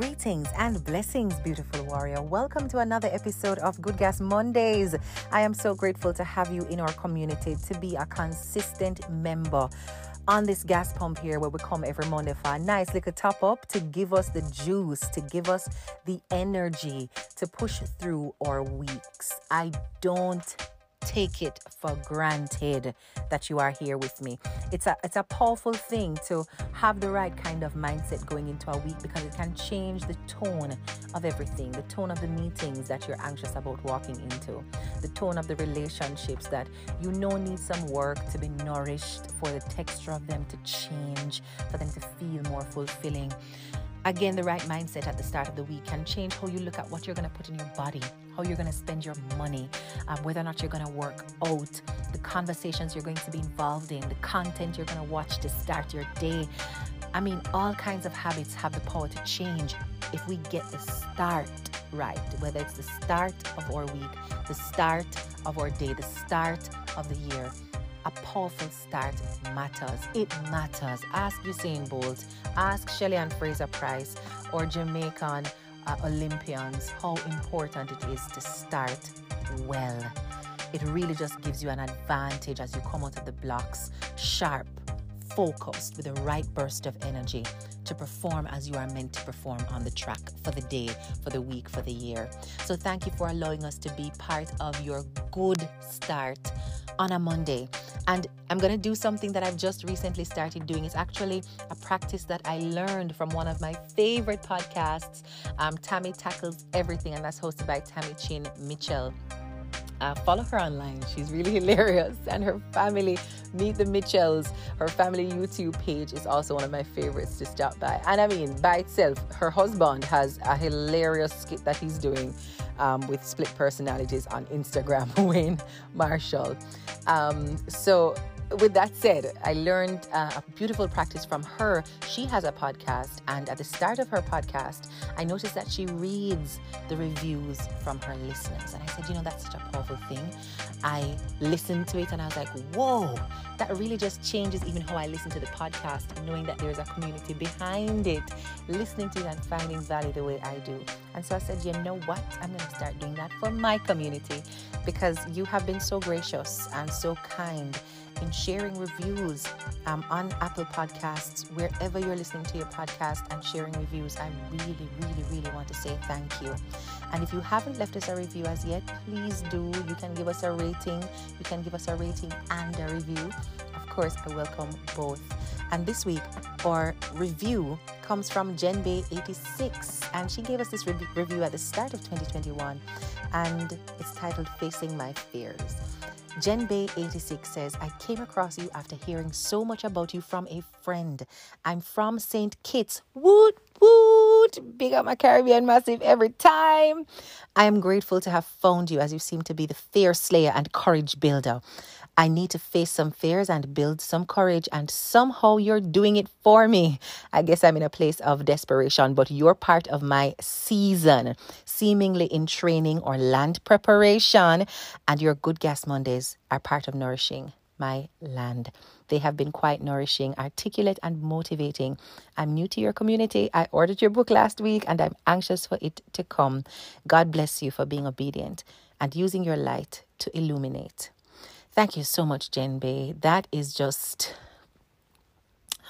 Greetings and blessings, beautiful warrior. Welcome to another episode of Good Gas Mondays. I am so grateful to have you in our community, to be a consistent member on this gas pump here where we come every Monday for a nice little top up to give us the juice, to give us the energy to push through our weeks. I don't take it for granted that you are here with me. It's a it's a powerful thing to have the right kind of mindset going into a week because it can change the tone of everything, the tone of the meetings that you're anxious about walking into, the tone of the relationships that you know need some work to be nourished, for the texture of them to change, for them to feel more fulfilling. Again, the right mindset at the start of the week can change how you look at what you're going to put in your body, how you're going to spend your money, um, whether or not you're going to work out, the conversations you're going to be involved in, the content you're going to watch to start your day. I mean, all kinds of habits have the power to change if we get the start right, whether it's the start of our week, the start of our day, the start of the year a powerful start matters. It matters. Ask Usain Bolt, ask Shelly-Ann Fraser Pryce, or Jamaican uh, Olympians how important it is to start well. It really just gives you an advantage as you come out of the blocks sharp, focused, with the right burst of energy to perform as you are meant to perform on the track for the day, for the week, for the year. So, thank you for allowing us to be part of your good start on a Monday. And I'm going to do something that I've just recently started doing. It's actually a practice that I learned from one of my favorite podcasts. Um, Tami Tackles Everything, and that's hosted by Tami Chynn Mitchell. Uh, follow her online. She's really hilarious. And her family, Meet the Mitchells, her family YouTube page is also one of my favorites to stop by. And I mean, by itself, her husband has a hilarious skit that he's doing um, with split personalities on Instagram, Wayne Marshall. Um, so with that said, I learned uh, a beautiful practice from her. She has a podcast, and at the start of her podcast, I noticed that she reads the reviews from her listeners. And I said, you know, that's such a powerful thing. I listened to it and I was like, whoa, that really just changes even how I listen to the podcast, knowing that there's a community behind it, listening to it and finding value the way I do. And so I said, you know what? I'm going to start doing that for my community because you have been so gracious and so kind in sharing reviews um, on Apple Podcasts, wherever you're listening to your podcast and sharing reviews. I really, really, really want to say thank you. And if you haven't left us a review as yet, please do. You can give us a rating. You can give us a rating and a review. Of course, I welcome both. And this week, our review comes from Jen Bay 86, and she gave us this re- review at the start of 2021, and it's titled Facing My Fears. Jen Bay 86 says, I came across you after hearing so much about you from a friend. I'm from St. Kitts. Woot, woot. Big up my Caribbean massive every time. I am grateful to have found you as you seem to be the fear slayer and courage builder. I need to face some fears and build some courage, and somehow you're doing it for me. I guess I'm in a place of desperation, but you're part of my season, seemingly in training or land preparation, and your Good Gas Mondays are part of nourishing my land. They have been quite nourishing, articulate, and motivating. I'm new to your community. I ordered your book last week and I'm anxious for it to come. God bless you for being obedient and using your light to illuminate. Thank you so much, Jen Bay. That is just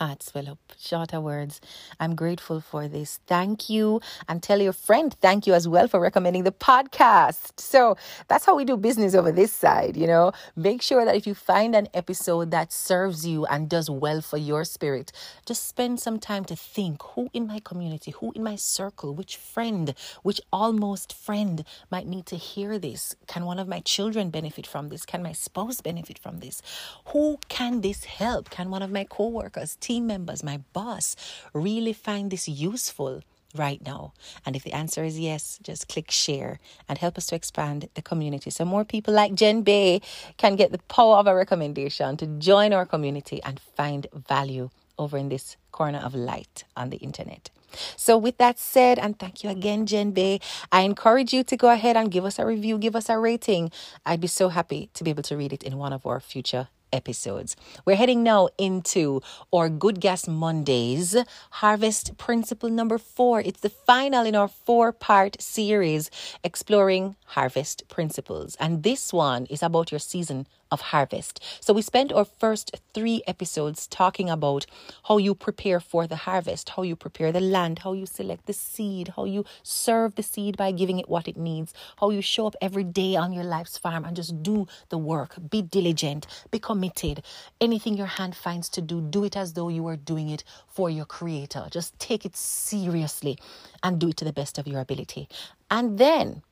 heart swell up. Shorter words. I'm grateful for this. Thank you. And tell your friend thank you as well for recommending the podcast. So that's how we do business over this side, you know. Make sure that if you find an episode that serves you and does well for your spirit, just spend some time to think who in my community, who in my circle, which friend, which almost friend might need to hear this. Can one of my children benefit from this? Can my spouse benefit from this? Who can this help? Can one of my coworkers, team members, my boss really find this useful right now? And if the answer is yes, just click share and help us to expand the community so more people like Jen Bay can get the power of a recommendation to join our community and find value over in this corner of light on the internet. So, with that said, and thank you again, Jen Bay, I encourage you to go ahead and give us a review, give us a rating. I'd be so happy to be able to read it in one of our future episodes. We're heading now into our Good Gas Mondays Harvest Principle number four. It's the final in our four part series exploring harvest principles. And this one is about your season of harvest. So we spent our first three episodes talking about how you prepare for the harvest, how you prepare the land, how you select the seed, how you serve the seed by giving it what it needs, how you show up every day on your life's farm and just do the work. Be diligent, be committed. Anything your hand finds to do, do it as though you are doing it for your creator. Just take it seriously and do it to the best of your ability. And then,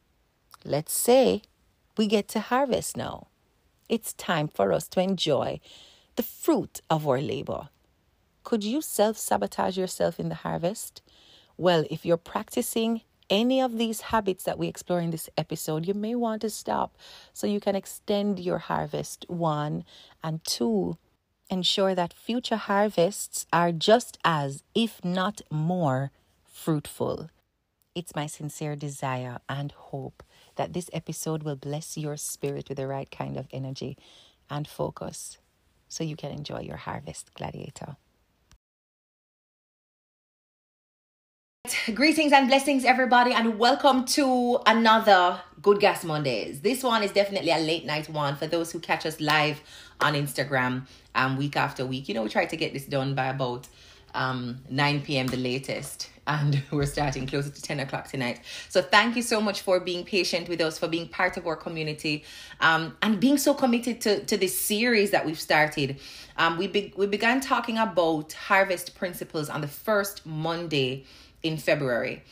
let's say we get to harvest now it's time for us to enjoy the fruit of our labor. Could you self sabotage yourself in the harvest? Well, if you're practicing any of these habits that we explore in this episode, you may want to stop so you can extend your harvest. One and two, ensure that future harvests are just as, if not more, fruitful. It's my sincere desire and hope that this episode will bless your spirit with the right kind of energy and focus so you can enjoy your harvest, Gladiator. Greetings and blessings, everybody, and welcome to another Good Gas Mondays. This one is definitely a late night one for those who catch us live on Instagram um, week after week. You know, we try to get this done by about um, 9 p.m. the latest and we're starting closer to 10 o'clock tonight. So thank you so much for being patient with us, for being part of our community, um, and being so committed to, to this series that we've started. Um, we, be- we began talking about harvest principles on the first Monday in February,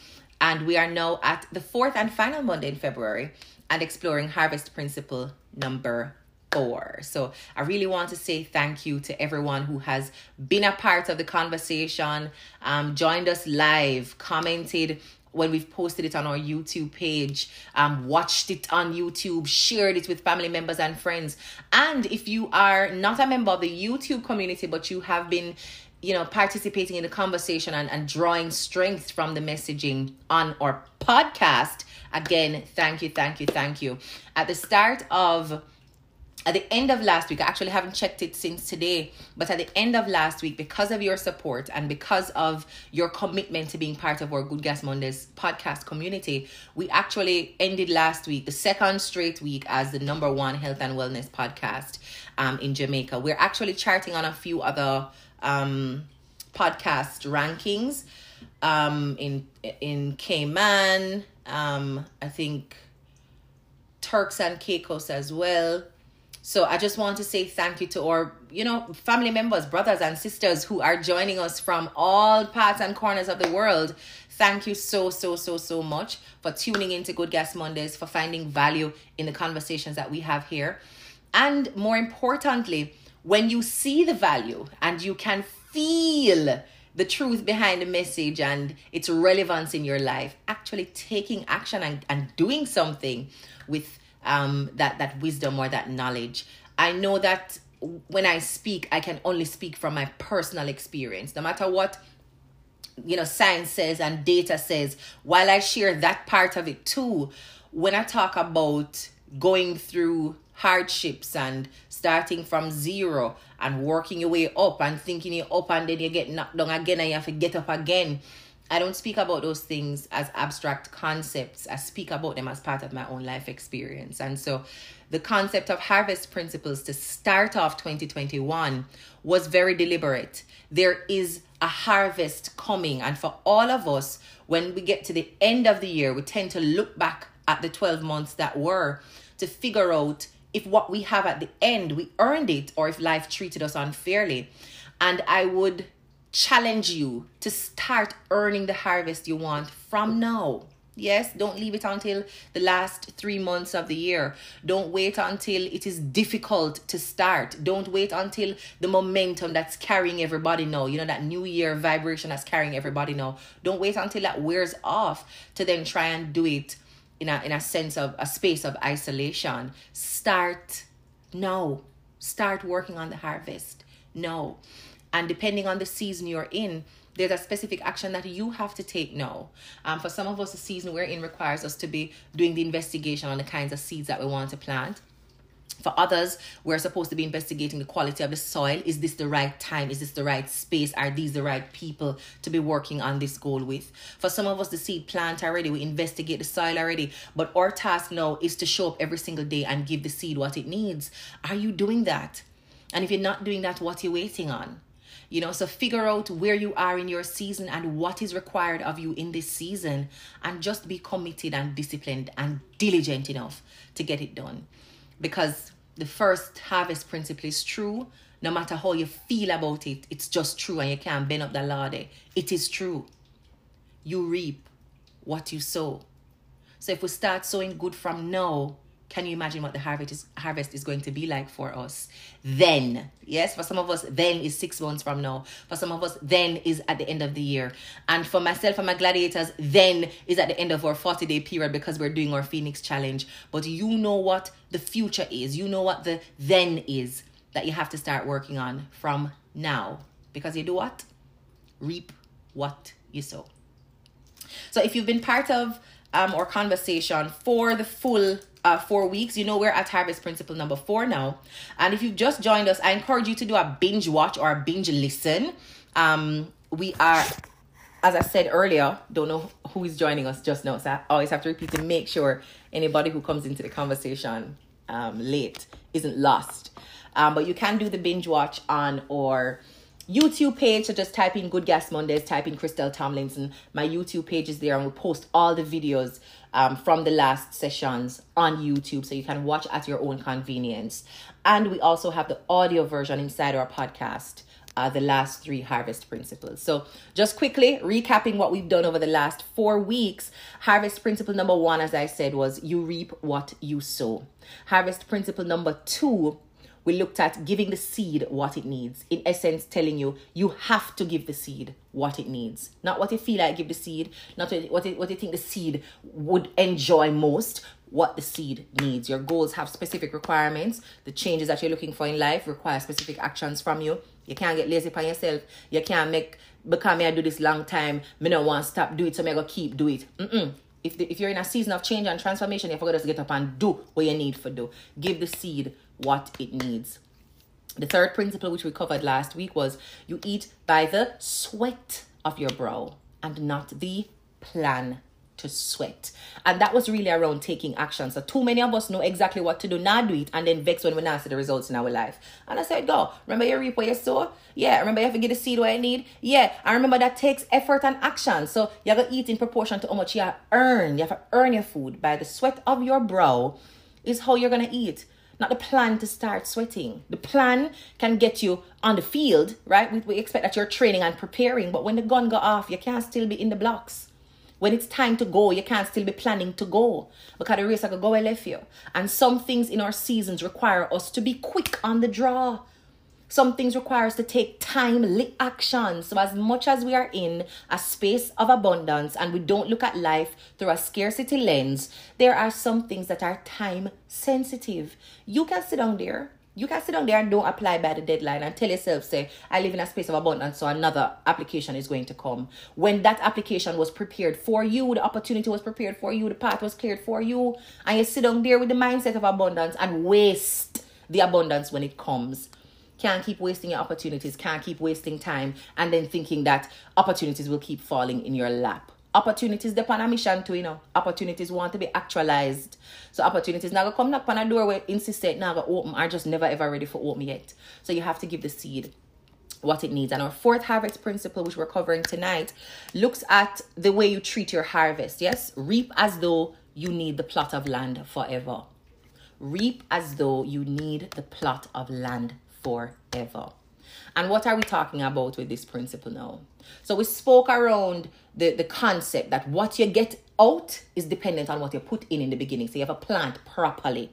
and we are now at the fourth and final Monday in February and exploring harvest principle number four. So I really want to say thank you to everyone who has been a part of the conversation, um, joined us live, commented when we've posted it on our YouTube page, um, watched it on YouTube, shared it with family members and friends. And if you are not a member of the YouTube community, but you have been you know participating in the conversation and, and drawing strength from the messaging on our podcast again thank you thank you thank you at the start of at the end of last week, I actually haven't checked it since today, but at the end of last week, because of your support and because of your commitment to being part of our Good Gas Mondays podcast community, we actually ended last week, the second straight week, as the number one health and wellness podcast um, in Jamaica. We're actually charting on a few other um, podcast rankings um, in in Cayman, um, I think Turks and Caicos as well. So I just want to say thank you to our, you know, family members, brothers and sisters who are joining us from all parts and corners of the world. Thank you so, so, so, so much for tuning into Good Gas Mondays, for finding value in the conversations that we have here. And more importantly, when you see the value and you can feel the truth behind the message and its relevance in your life, actually taking action and, and doing something with um, that that wisdom or that knowledge. I know that when I speak, I can only speak from my personal experience. No matter what you know science says and data says, while I share that part of it too, when I talk about going through hardships and starting from zero and working your way up and thinking you're up and then you get knocked down again and you have to get up again I don't speak about those things as abstract concepts. I speak about them as part of my own life experience. And so the concept of harvest principles to start off 2021 was very deliberate. There is a harvest coming. And for all of us, when we get to the end of the year, we tend to look back at the 12 months that were to figure out if what we have at the end, we earned it or if life treated us unfairly. And I would challenge you to start earning the harvest you want from now. Yes, don't leave it until the last three months of the year. Don't wait until it is difficult to start. Don't wait until the momentum that's carrying everybody now, you know, that new year vibration that's carrying everybody now. Don't wait until that wears off to then try and do it in a, in a sense of a space of isolation. Start now. Start working on the harvest. No. And depending on the season you're in, there's a specific action that you have to take now. Um, for some of us, the season we're in requires us to be doing the investigation on the kinds of seeds that we want to plant. For others, we're supposed to be investigating the quality of the soil. Is this the right time? Is this the right space? Are these the right people to be working on this goal with? For some of us, the seed plant already, we investigate the soil already. But our task now is to show up every single day and give the seed what it needs. Are you doing that? And if you're not doing that, what are you waiting on? You know, so figure out where you are in your season and what is required of you in this season, and just be committed and disciplined and diligent enough to get it done. Because the first harvest principle is true. No matter how you feel about it, it's just true, and you can't bend up the ladder. It is true. You reap what you sow. So if we start sowing good from now, can you imagine what the harvest is, harvest is going to be like for us then? Yes for some of us then is six months from now. For some of us then is at the end of the year. And for myself and my gladiators then is at the end of our 40 day period because we're doing our phoenix challenge. But you know what the future is. You know what the then is that you have to start working on from now. Because you do what? Reap what you sow. So if you've been part of um, our conversation for the full uh, four weeks. You know, we're at Harvest Principle number four now. And if you've just joined us, I encourage you to do a binge watch or a binge listen. Um, we are, as I said earlier, don't know who is joining us just now. So I always have to repeat to make sure anybody who comes into the conversation um, late isn't lost. Um, but you can do the binge watch on or YouTube page. So just type in Good Gas Mondays, type in Krystal Tomlinson. My YouTube page is there and we post all the videos um, from the last sessions on YouTube so you can watch at your own convenience. And we also have the audio version inside our podcast. Uh, the last three harvest principles. So, just quickly recapping what we've done over the last four weeks. Harvest principle number one, as I said, was you reap what you sow. Harvest principle number two we looked at giving the seed what it needs. In essence, telling you you have to give the seed what it needs, not what you feel like give the seed, not what what you think the seed would enjoy most. What the seed needs. Your goals have specific requirements. The changes that you're looking for in life require specific actions from you. You can't get lazy by yourself. You can't make because me I do this long time. Me no want stop do it, so me go keep do it. Mm-mm if, the, if you're in a season of change and transformation, you forgot to get up and do what you need for do. Give the seed what it needs. The third principle, which we covered last week, was you eat by the sweat of your brow and not the plan to sweat. And that was really around taking action. So too many of us know exactly what to do, not do it, and then vex when we not see the results in our life. And I said, go. Remember you reap what you sow? Yeah. Remember you have to get the seed what you need? Yeah. I remember that takes effort and action. So you have to eat in proportion to how much you earn. You have to earn your food by the sweat of your brow is how you're gonna eat not the plan to start sweating. The plan can get you on the field, right? We, we expect that you're training and preparing, but when the gun go off, you can't still be in the blocks. When it's time to go, you can't still be planning to go because the race I could go left you. And some things in our seasons require us to be quick on the draw. Some things require us to take timely action. So, as much as we are in a space of abundance and we don't look at life through a scarcity lens, there are some things that are time sensitive. You can sit down there. You can sit down there and don't apply by the deadline and tell yourself, say, I live in a space of abundance, so another application is going to come. When that application was prepared for you, the opportunity was prepared for you, the path was cleared for you, and you sit down there with the mindset of abundance and waste the abundance when it comes can't keep wasting your opportunities, can't keep wasting time, and then thinking that opportunities will keep falling in your lap. Opportunities depend on mission too, you know. Opportunities want to be actualized. So opportunities now come knock on a door where insisted now go open are just never ever ready for open yet. So you have to give the seed what it needs. And our fourth harvest principle, which we're covering tonight, looks at the way you treat your harvest. Yes, reap as though you need the plot of land forever. Reap as though you need the plot of land forever. And what are we talking about with this principle now? So we spoke around the, the concept that what you get out is dependent on what you put in in the beginning. So you have a plant properly.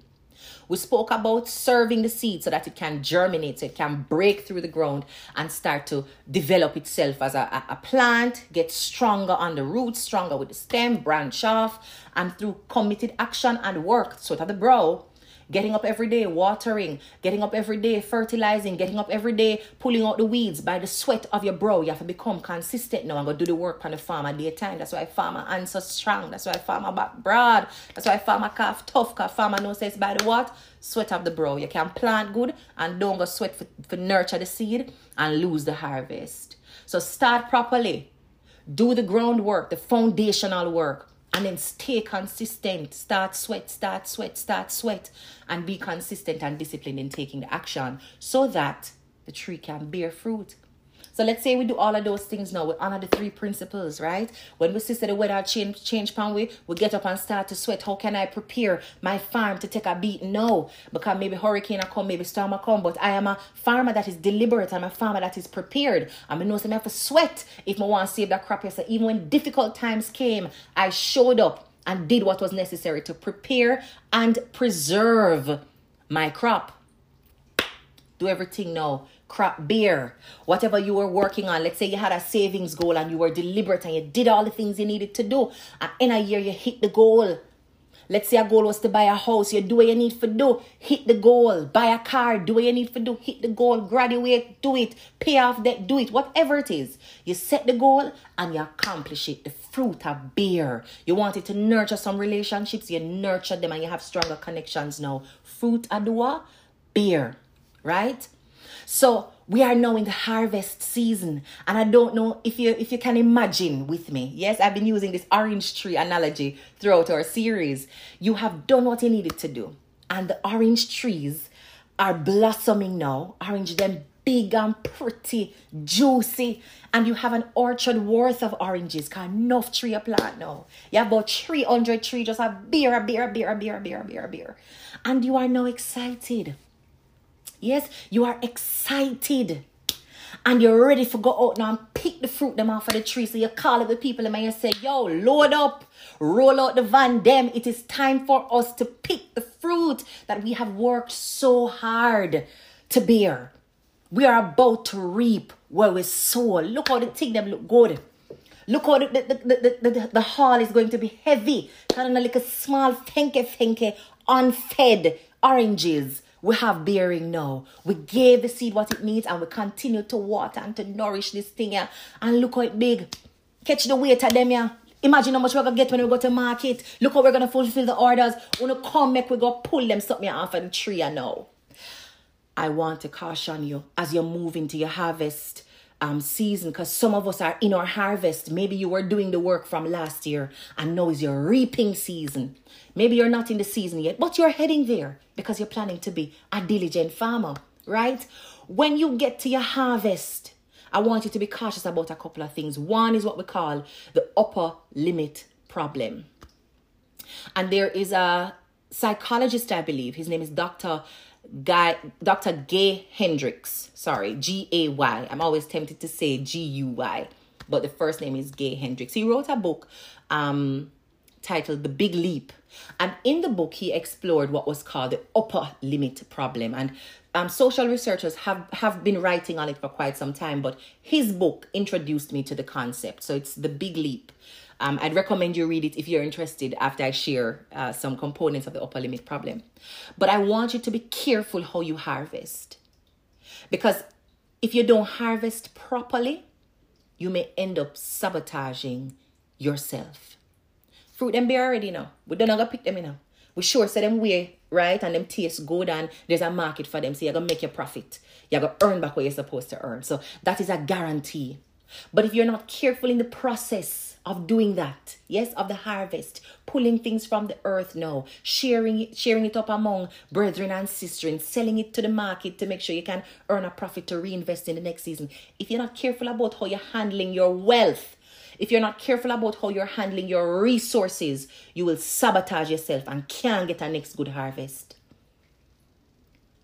We spoke about serving the seed so that it can germinate, so it can break through the ground and start to develop itself as a, a, plant, get stronger on the roots, stronger with the stem, branch off, and through committed action and work, sort of the brow, getting up every day, watering, getting up every day, fertilizing, getting up every day, pulling out the weeds by the sweat of your brow. You have to become consistent now and go do the work on the farm at daytime. That's why farmer answer strong. That's why farmer back broad. That's why farmer calf tough. Cause farmer knows says by the what? Sweat of the brow. You can plant good and don't go sweat for, for nurture the seed and lose the harvest. So start properly. Do the groundwork, the foundational work and then stay consistent. Start sweat, start sweat, start sweat, and be consistent and disciplined in taking the action so that the tree can bear fruit. So let's say we do all of those things now. We honor the three principles, right? When we see the weather change change pan we, we get up and start to sweat. How can I prepare my farm to take a beat? No, because maybe hurricane come, maybe storm come. But I am a farmer that is deliberate. I'm a farmer that is prepared. I mean, know I have to sweat if I want to save that crop. So even when difficult times came, I showed up and did what was necessary to prepare and preserve my crop. Do everything now crop beer, whatever you were working on. Let's say you had a savings goal and you were deliberate and you did all the things you needed to do. And in a year, you hit the goal. Let's say a goal was to buy a house. You do what you need for do. Hit the goal. Buy a car. Do what you need for do. Hit the goal. Graduate. Do it. Pay off debt. Do it. Whatever it is. You set the goal and you accomplish it. The fruit of beer. You wanted to nurture some relationships. You nurture them and you have stronger connections now. Fruit adua, beer. Right? So we are now in the harvest season. And i don't know if you if you can imagine with me. Yes i've been using this orange tree analogy throughout our series. You have done what you needed to do. And the orange trees are blossoming now. Orange them big and pretty juicy. And you have an orchard worth of oranges. Can enough tree a plant now. You have about 300 trees just a beer a beer a beer a beer a beer a beer a beer. And you are now excited Yes, you are excited. And you're ready for go out now and pick the fruit them off of the tree. So you call up the people and you say, yo, load up, roll out the van them. It is time for us to pick the fruit that we have worked so hard to bear. We are about to reap where we sow. Look how the thing them look good. Look how the, the, the, the, the, the hall is going to be heavy. Kind of like a small, fenke fenke, unfed oranges we have bearing now. We gave the seed what it needs and we continue to water and to nourish this thing here. And look how it big. Catch the weight of them here. Imagine how much we're gonna get when we go to market. Look how we're gonna fulfill the orders. When we come back, we go pull them something off of the tree now. I want to caution you as you're moving to your harvest um, season because some of us are in our harvest. Maybe you were doing the work from last year and now is your reaping season. Maybe you're not in the season yet, but you're heading there because you're planning to be a diligent farmer, right? When you get to your harvest, I want you to be cautious about a couple of things. One is what we call the upper limit problem. And there is a psychologist, I believe, his name is Dr. Guy, Dr. Gay Hendricks. Sorry, G A Y. I'm always tempted to say G U Y, but the first name is Gay Hendricks. He wrote a book um, titled The Big Leap. And in the book, he explored what was called the upper limit problem. And um, social researchers have, have been writing on it for quite some time, but his book introduced me to the concept. So it's The Big Leap. Um, I'd recommend you read it if you're interested after I share uh, some components of the upper limit problem. But I want you to be careful how you harvest. Because if you don't harvest properly, you may end up sabotaging yourself. Fruit them be already now. We don't gonna pick them in now. We sure say them way right and them taste good and there's a market for them. So you're gonna make your profit. You're gonna earn back what you're supposed to earn. So that is a guarantee. But if you're not careful in the process, of doing that yes of the harvest pulling things from the earth now sharing it sharing it up among brethren and sisters selling it to the market to make sure you can earn a profit to reinvest in the next season. If you're not careful about how you're handling your wealth if you're not careful about how you're handling your resources you will sabotage yourself and can't get a next good harvest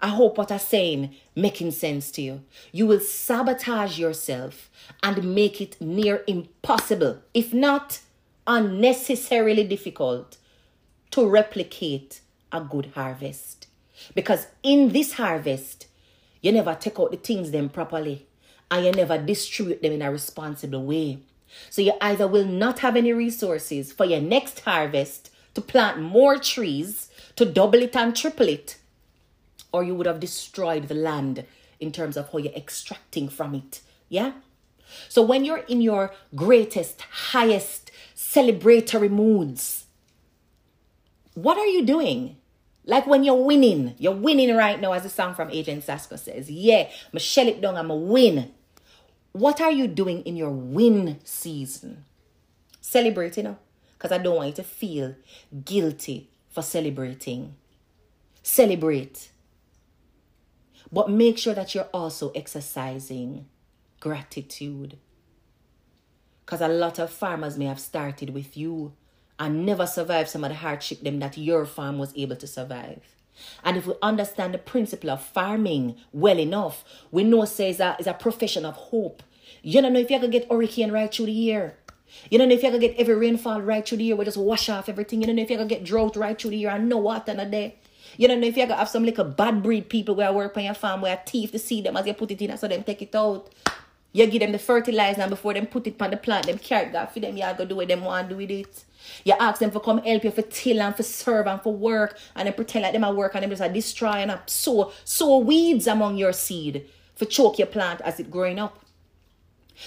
I hope what I'm saying making sense to you. You will sabotage yourself and make it near impossible, if not unnecessarily difficult, to replicate a good harvest. Because in this harvest, you never take out the things them properly and you never distribute them in a responsible way. So you either will not have any resources for your next harvest to plant more trees, to double it and triple it, or you would have destroyed the land in terms of how you're extracting from it. Yeah? So when you're in your greatest, highest celebratory moods, what are you doing? Like when you're winning, you're winning right now, as the song from Agent Sasco says. Yeah, Michelle it down, I'm a win. What are you doing in your win season? Celebrating, you know? Because I don't want you to feel guilty for celebrating. Celebrate. But make sure that you're also exercising gratitude. Because a lot of farmers may have started with you and never survived some of the hardship them that your farm was able to survive. And if we understand the principle of farming well enough, we know say it's a, a profession of hope. You don't know if you're gonna get hurricane right through the year. You don't know if you're gonna get every rainfall right through the year, we just wash off everything. You don't know if you're gonna get drought right through the year and no water in a day. You don't know if you're gonna have some little bad breed people where I work on your farm where I thief to see them as you put it in so them take it out. You give them the fertilizer and before them put it on the plant, them carrot that for them, you go do what them want to do with it. You ask them for come help you for till and for serve and for work and then pretend like them at work and them just like destroy and up sow sow weeds among your seed for choke your plant as it growing up.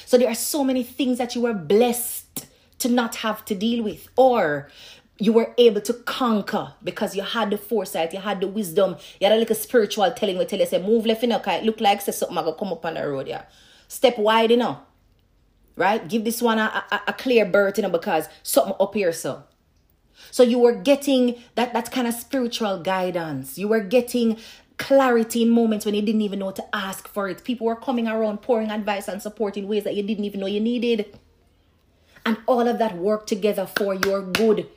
So there are so many things that you were blessed to not have to deal with or you were able to conquer because you had the foresight, you had the wisdom, you had a little spiritual telling me tell you say move left you know, it look like say something gonna come up on the road, yeah. Step wide, you know. Right? Give this one a, a, a clear berth, you know, because something up here, so. So you were getting that that kind of spiritual guidance. You were getting clarity in moments when you didn't even know to ask for it. People were coming around pouring advice and support in ways that you didn't even know you needed. And all of that worked together for your good.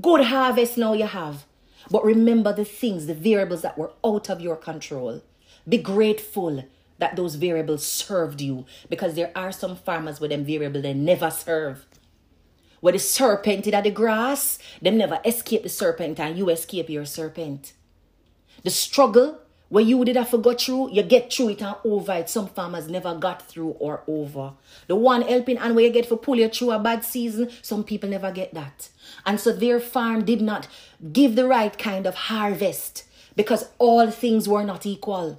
Good harvest now you have. But remember the things, the variables that were out of your control. Be grateful that those variables served you because there are some farmers with them variable they never serve. Where the serpent in at the grass, them never escape the serpent and you escape your serpent. The struggle where you did have to go through, you get through it and over it. Some farmers never got through or over. The one helping and where you get for pull you through a bad season, some people never get that. And so their farm did not give the right kind of harvest because all things were not equal.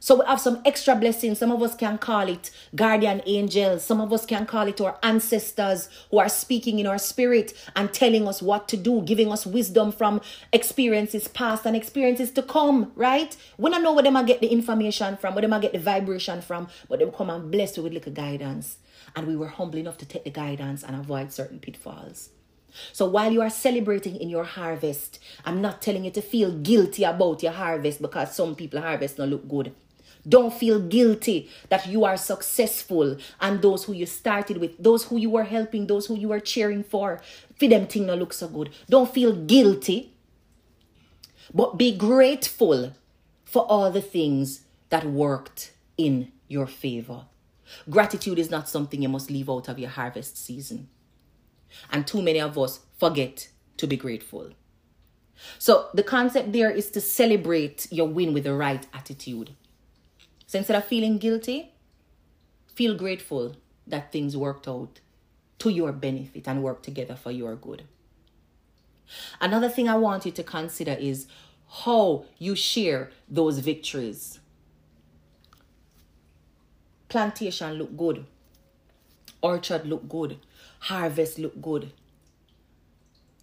So we have some extra blessings. Some of us can call it guardian angels. Some of us can call it our ancestors who are speaking in our spirit and telling us what to do, giving us wisdom from experiences past and experiences to come, right? We don't know where they get the information from, where they get the vibration from, but they come and bless you with little guidance. And we were humble enough to take the guidance and avoid certain pitfalls. So while you are celebrating in your harvest, I'm not telling you to feel guilty about your harvest because some people harvest don't look good. Don't feel guilty that you are successful and those who you started with, those who you were helping, those who you were cheering for, for them thing not look so good. Don't feel guilty, but be grateful for all the things that worked in your favor. Gratitude is not something you must leave out of your harvest season. And too many of us forget to be grateful. So the concept there is to celebrate your win with the right attitude. So instead of feeling guilty, feel grateful that things worked out to your benefit and work together for your good. Another thing I want you to consider is how you share those victories. Plantation look good. Orchard look good. Harvest look good.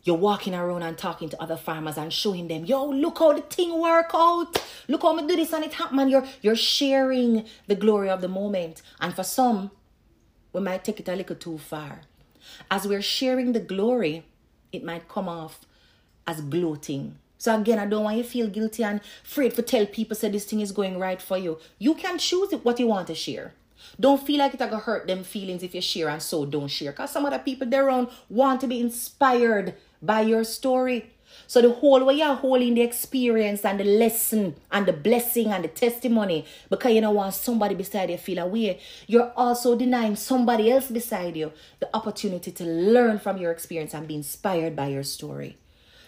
You're walking around and talking to other farmers and showing them, yo, look how the thing work out. Look how I do this and it happen. You're you're sharing the glory of the moment. And for some, we might take it a little too far. As we're sharing the glory, it might come off as gloating. So again, I don't want you to feel guilty and afraid to tell people say this thing is going right for you. You can choose what you want to share. Don't feel like it's gonna hurt them feelings if you share and so don't share. Cause some other people their own want to be inspired by your story. So the whole way you're holding the experience and the lesson and the blessing and the testimony because you don't want somebody beside you feel away, you're also denying somebody else beside you the opportunity to learn from your experience and be inspired by your story.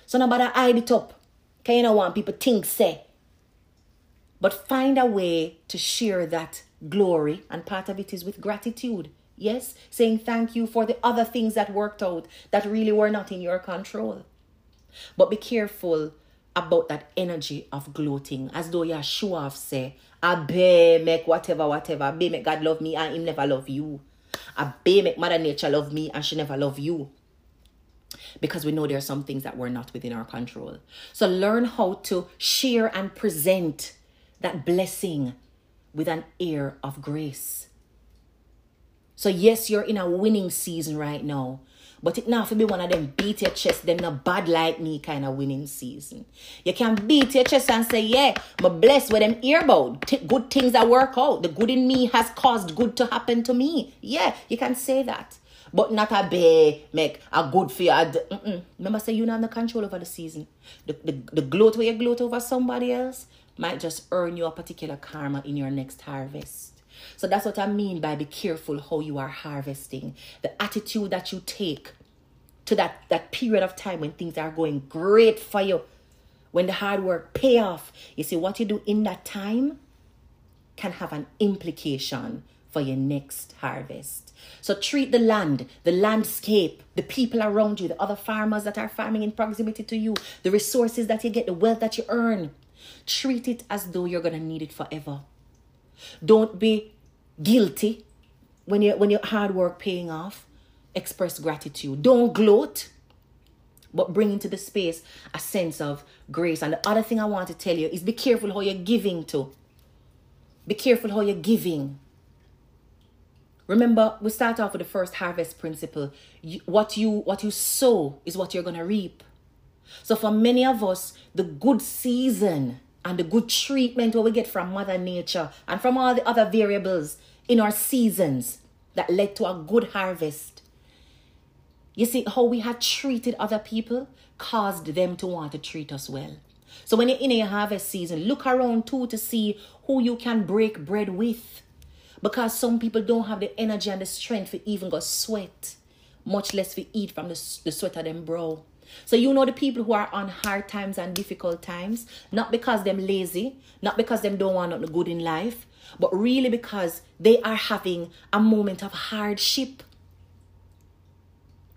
So nobody hide it up. Because you don't want people think say. But find a way to share that glory and part of it is with gratitude. Yes, saying thank you for the other things that worked out that really were not in your control. But be careful about that energy of gloating, as though you show off, say, I be make whatever, whatever. I be make God love me and him never love you. I be make Mother Nature love me and she never love you. Because we know there are some things that were not within our control. So learn how to share and present that blessing with an air of grace. So yes, you're in a winning season right now. But it not to be one of them beat your chest, them not bad like me kind of winning season. You can beat your chest and say, yeah, I'm blessed with them earbud. T- good things that work out. The good in me has caused good to happen to me. Yeah, you can say that. But not a be make a good for you. Remember, say you not have the control over the season. The, the, the gloat where you gloat over somebody else might just earn you a particular karma in your next harvest. So that's what I mean by be careful how you are harvesting. The attitude that you take to that, that period of time when things are going great for you, when the hard work pay off. You see, what you do in that time can have an implication for your next harvest. So treat the land, the landscape, the people around you, the other farmers that are farming in proximity to you, the resources that you get, the wealth that you earn. Treat it as though you're to need it forever. Don't be guilty when you when your hard work paying off. Express gratitude. Don't gloat, but bring into the space a sense of grace. And the other thing I want to tell you is be careful how you're giving to. Be careful how you're giving. Remember, we start off with the first harvest principle. You, what you what you sow is what you're gonna reap. So for many of us, the good season and the good treatment what we get from Mother Nature and from all the other variables in our seasons that led to a good harvest. You see, how we had treated other people caused them to want to treat us well. So when you're in a harvest season, look around too to see who you can break bread with. Because some people don't have the energy and the strength to even go sweat, much less to eat from the, the sweat of them brow. So you know the people who are on hard times and difficult times, not because them lazy, not because them don't want nothing good in life, but really because they are having a moment of hardship.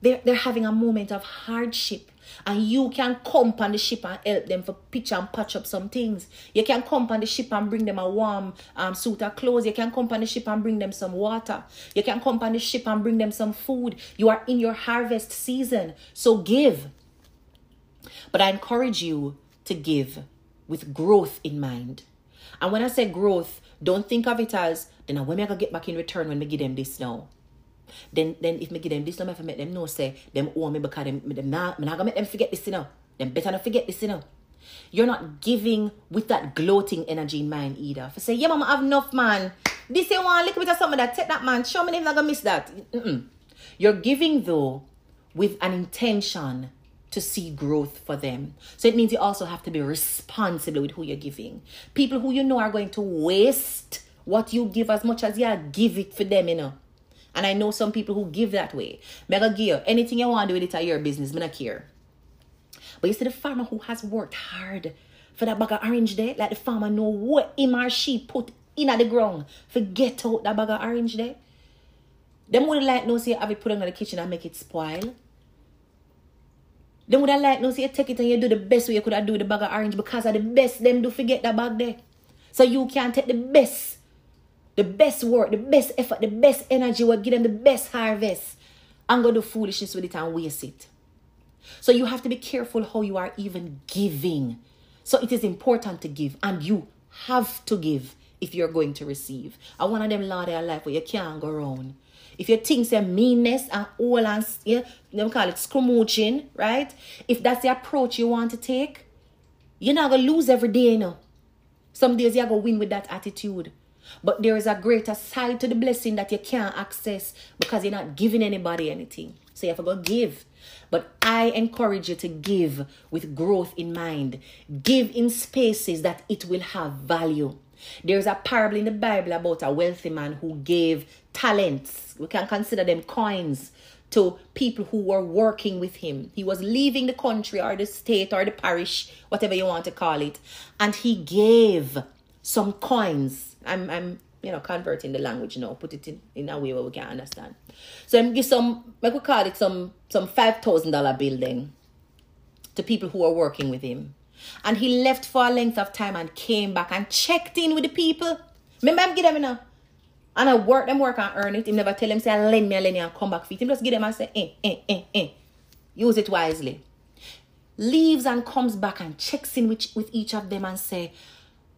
They're, they're having a moment of hardship. And you can come on the ship and help them for pitch and patch up some things. You can come on the ship and bring them a warm um, suit of clothes. You can come on the ship and bring them some water. You can come on the ship and bring them some food. You are in your harvest season. So give. But I encourage you to give with growth in mind. And when I say growth, don't think of it as then when me I gonna get back in return when me give them this now. Then then if me give them this now, I make them know say them owe me because them, them not, me not gonna make them forget this you know. Them better not forget this you know. You're not giving with that gloating energy in mind either. For say, yeah, mama, I have enough, man. This you want a little bit of something that take that man. Show me if I'm gonna miss that. Mm-mm. You're giving though with an intention to see growth for them. So it means you also have to be responsible with who you're giving. People who you know are going to waste what you give as much as you give it for them, you know. And I know some people who give that way. Mega gear, anything you want to do with it at your business, me not care. But you see the farmer who has worked hard for that bag of orange there, like the farmer know what him or she put in at the ground. Forget out that bag of orange there. Them would like no say have it put in the kitchen and make it spoil. Them would have like no see you take it and you do the best way you could have do the bag of orange because of the best them do forget that bag there. So you can't take the best, the best work, the best effort, the best energy will give them the best harvest and go do foolishness with it and waste it. So you have to be careful how you are even giving. So it is important to give and you have to give if you're going to receive. I of them law their life where you can't go around. If you think say meanness and all and yeah, them call it scrumooching, right? If that's the approach you want to take, you're not gonna lose every day, you know. Some days you're gonna win with that attitude. But there is a greater side to the blessing that you can't access because you're not giving anybody anything. So you have to go give. But I encourage you to give with growth in mind. Give in spaces that it will have value. There's a parable in the Bible about a wealthy man who gave talents. We can consider them coins to people who were working with him. He was leaving the country or the state or the parish, whatever you want to call it, and he gave some coins. I'm I'm you know, converting the language now, put it in, in a way where we can understand. So I'm give some, like we call it some some five thousand dollar building to people who are working with him. And he left for a length of time and came back and checked in with the people. Remember I'm give them now. And I work them work and earn it. He never tell them say lend me a lend and come back for it. Him just give them and say eh, eh, eh, eh. Use it wisely. Leaves and comes back and checks in with, with each of them and say,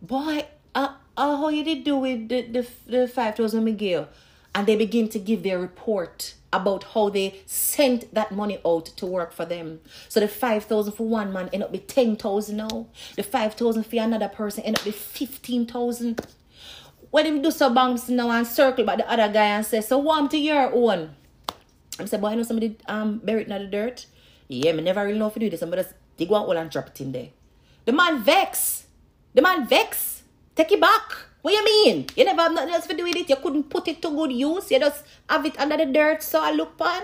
boy, uh, uh, how you did do with the, the, the 5,000 Miguel? And they begin to give their report about how they sent that money out to work for them. So the 5,000 for one man end up be 10,000 now. The 5,000 for another person end up be 15,000. When him do so banks now and circle by the other guy and say, so warm to your own. I say, boy, I know somebody um buried in the dirt. Yeah, me never really know if you do this. Somebody just dig one hole and drop it in there. The man vex. The man vex. Take it back. What you mean? You never have nothing else for doing it. You couldn't put it to good use. You just have it under the dirt so I look upon.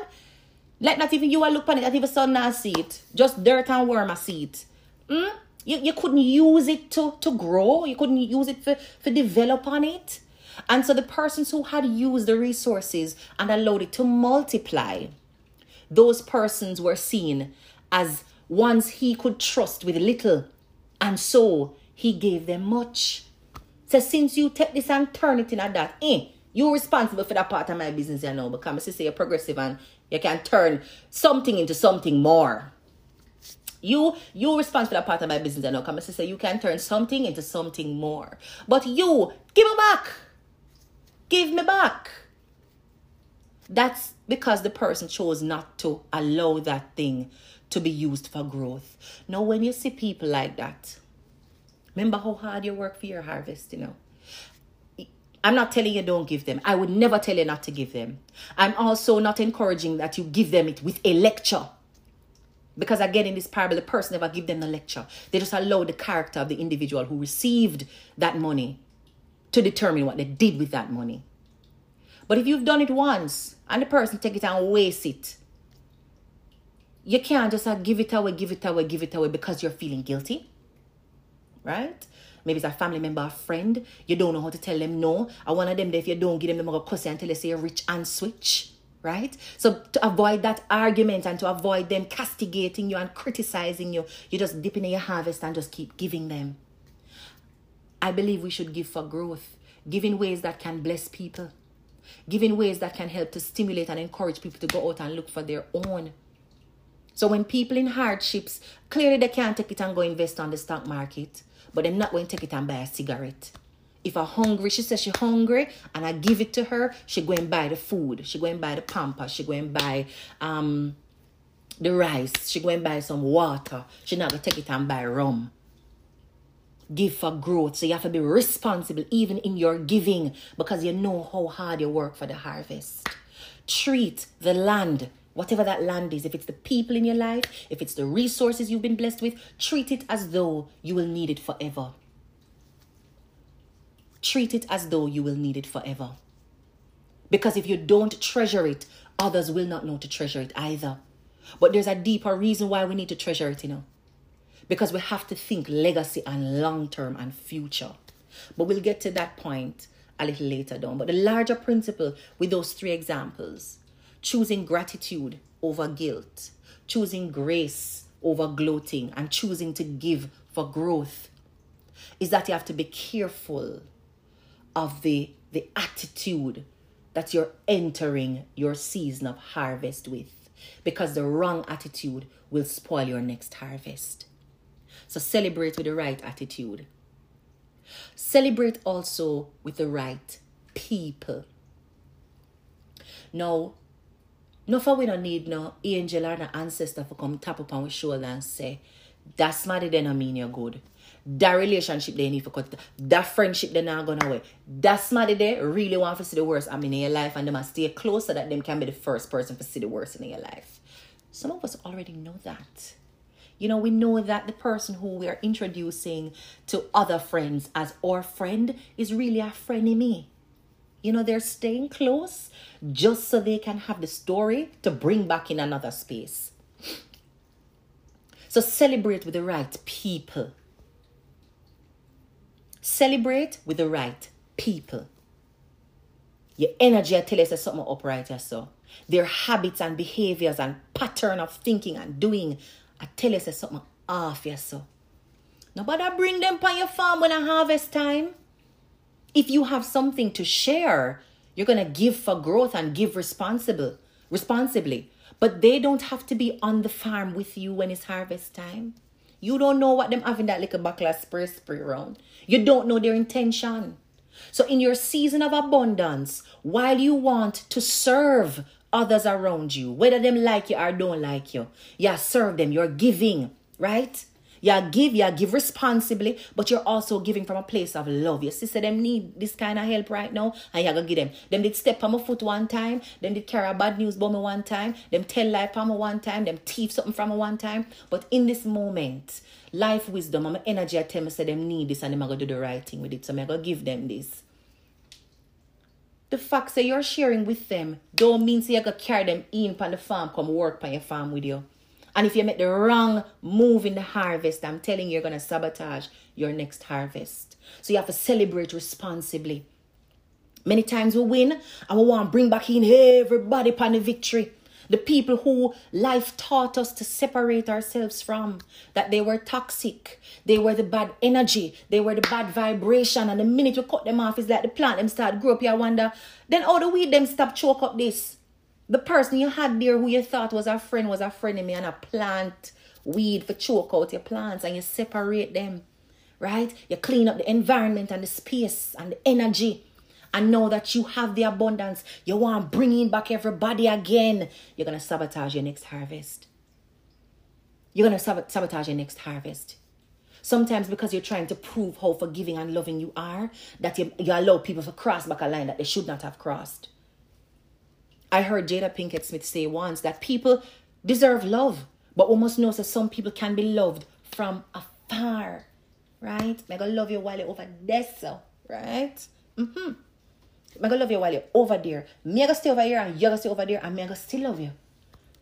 Like not even you I look upon it, not even son I see it. Just dirt and worm I see it. Mm? You, you couldn't use it to, to grow. You couldn't use it for, for develop on it. And so the persons who had used the resources and allowed it to multiply, those persons were seen as ones he could trust with little. And so he gave them much. So since you take this and turn it in at that, eh, you're responsible for that part of my business, you know, because I say you're progressive and you can turn something into something more. You you responsible for that part of my business, you know, because I say you can turn something into something more. But you give me back. Give me back. That's because the person chose not to allow that thing to be used for growth. Now, when you see people like that, remember how hard you work for your harvest, you know. I'm not telling you don't give them. I would never tell you not to give them. I'm also not encouraging that you give them it with a lecture. Because again, in this parable, the person never give them the lecture. They just allow the character of the individual who received that money to determine what they did with that money. But if you've done it once and the person take it and waste it, you can't just uh, give it away, give it away, give it away because you're feeling guilty. Right? Maybe it's a family member, a friend. You don't know how to tell them no. I one of them, if you don't give them, they're going cuss you until they say rich and switch. Right? So to avoid that argument and to avoid them castigating you and criticizing you, you just dip in your harvest and just keep giving them. I believe we should give for growth, give in ways that can bless people, give in ways that can help to stimulate and encourage people to go out and look for their own. So when people in hardships, clearly they can't take it and go invest on the stock market, but they're not going to take it and buy a cigarette. If I'm hungry, she says she's hungry, and I give it to her, she go and buy the food, she go and buy the pamper, she go and buy um the rice, she go and buy some water. She not gonna take it and buy rum give for growth. So you have to be responsible even in your giving because you know how hard you work for the harvest. Treat the land, whatever that land is, if it's the people in your life, if it's the resources you've been blessed with, treat it as though you will need it forever. Treat it as though you will need it forever. Because if you don't treasure it, others will not know to treasure it either. But there's a deeper reason why we need to treasure it, you know because we have to think legacy and long term and future. But we'll get to that point a little later down. But the larger principle with those three examples choosing gratitude over guilt, choosing grace over gloating, and choosing to give for growth is that you have to be careful of the, the attitude that you're entering your season of harvest with because the wrong attitude will spoil your next harvest. So celebrate with the right attitude. Celebrate also with the right people. Now, no for we don't need no angel or no ancestor for come tap up on our shoulder and say, that's money then I mean you're good. That relationship they need for cut. That friendship they not gonna away. That smarty they really want to see the worst I mean in your life and they must stay close so that them can be the first person to see the worst in your life. Some of us already know that. You know, we know that the person who we are introducing to other friends as our friend is really a frenemy. You know, they're staying close just so they can have the story to bring back in another space. So celebrate with the right people. Celebrate with the right people. Your energy I tell you say something upright here so. Their habits and behaviors and pattern of thinking and doing, I tell you say something off here so. Nobody bring them on your farm when I harvest time. If you have something to share, you're gonna give for growth and give responsible responsibly. But they don't have to be on the farm with you when it's harvest time. You don't know what them having that little buckle of spray spray around. You don't know their intention. So in your season of abundance, while you want to serve others around you, whether them like you or don't like you, yeah, serve them. You're giving, right? You give, you give responsibly, but you're also giving from a place of love. Your sister them need this kind of help right now, and you gotta give them. Them did step on my foot one time, them did carry bad news about me one time, them tell lie from me one time, them thief something from me one time. But in this moment, life wisdom and my energy I tell me say them need this and are gonna do the right thing with it. So I'm gonna give them this. The fact that you're sharing with them don't mean say you gotta carry them in on the farm, come work on your farm with you. And if you make the wrong move in the harvest, I'm telling you, you're going to sabotage your next harvest. So you have to celebrate responsibly. Many times we win and we want to bring back in everybody upon the victory. The people who life taught us to separate ourselves from, that they were toxic, they were the bad energy, they were the bad vibration. And the minute you cut them off, it's like the plant them start grow up. You wonder, then how do we them stop choke up this? The person you had there who you thought was a friend was a friend of me and a plant weed for choke out your plants and you separate them right? You clean up the environment and the space and the energy and know that you have the abundance. You want bringing back everybody again. You're gonna sabotage your next harvest. You're gonna sabotage your next harvest. Sometimes because you're trying to prove how forgiving and loving you are that you, you allow people to cross back a line that they should not have crossed I heard Jada Pinkett Smith say once that people deserve love, but we must know that some people can be loved from afar, right? I'm gonna love you while you're over there, so, right? Mm-hmm. I'm gonna love you while you're over there. Me gonna stay over here and you're gonna stay over there and me gonna still love you.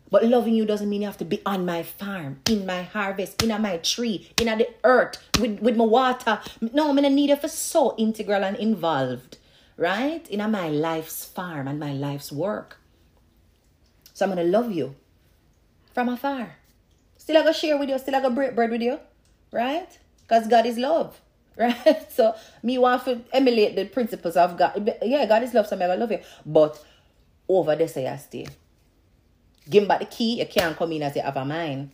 But loving you doesn't mean you have to be on my farm, in my harvest, in my tree, in the earth, with, with my water. No, I'm gonna need you for so integral and involved right? In my life's farm and my life's work. So I'm gonna love you from afar. Still I go share with you, still I go break bread with you, right? Because God is love. Right? So me want to emulate the principles of God. Yeah, God is love, so I'm gonna love you. But over there say I stay. Give him back the key, you can't come in as you have a mind.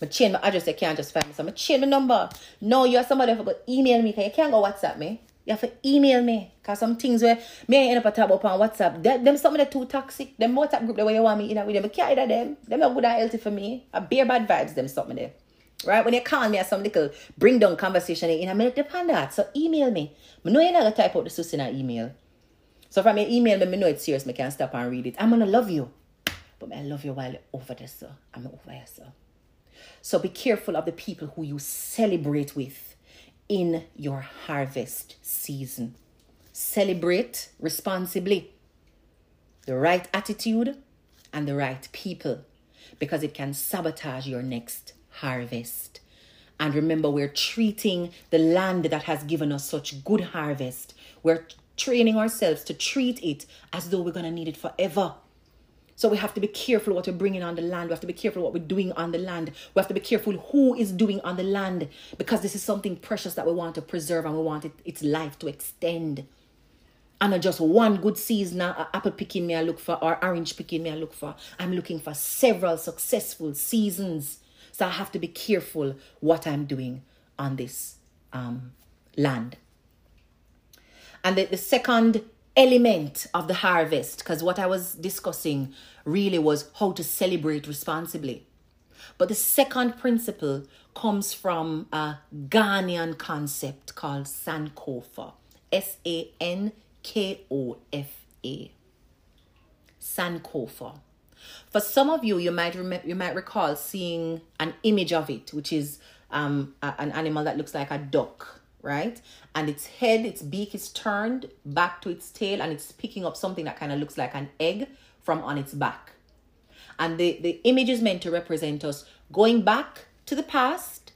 But change my address, you can't just find me. So I'm change my number. No, you're somebody who email me, you can't go WhatsApp me. You have to email me. Cause some things where me end up a talk about on WhatsApp. Them, them some of the too toxic. Them WhatsApp group the way you want me in with them. I either them. Them not good and healthy for me. I bear bad vibes them something there. Right? When you call me at some little bring down conversation in a minute depend that. So email me. I know you're not gonna type out the sus in an email. So from your email me, me know it's serious, me can stop and read it. I'm gonna love you. But I love you while you're over there, so I'm over here, so. So be careful of the people who you celebrate with in your harvest season. Celebrate responsibly the right attitude and the right people because it can sabotage your next harvest. And remember, we're treating the land that has given us such good harvest. We're training ourselves to treat it as though we're going to need it forever. So we have to be careful what we're bringing on the land. We have to be careful what we're doing on the land. We have to be careful who is doing on the land because this is something precious that we want to preserve and we want it, its life to extend. And not just one good season, uh, apple picking me I look for or orange picking me I look for. I'm looking for several successful seasons. So I have to be careful what I'm doing on this um, land. And the, the second element of the harvest because what I was discussing really was how to celebrate responsibly. But the second principle comes from a Ghanaian concept called Sankofa. S A N K O F A. Sankofa. For some of you, you might rem- you might recall seeing an image of it, which is um, a- an animal that looks like a duck right? And its head, its beak is turned back to its tail and it's picking up something that kind of looks like an egg from on its back. And the, the image is meant to represent us going back to the past,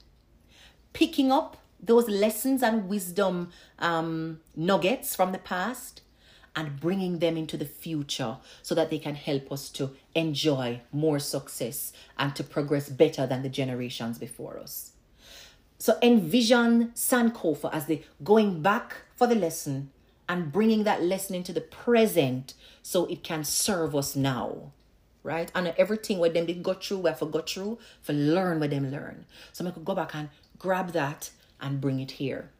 picking up those lessons and wisdom um, nuggets from the past, and bringing them into the future so that they can help us to enjoy more success and to progress better than the generations before us. So envision Sankofa as the going back for the lesson and bringing that lesson into the present so it can serve us now. Right? And everything where them did go through, have to go through, for learn where them learn. So I could go back and grab that and bring it here.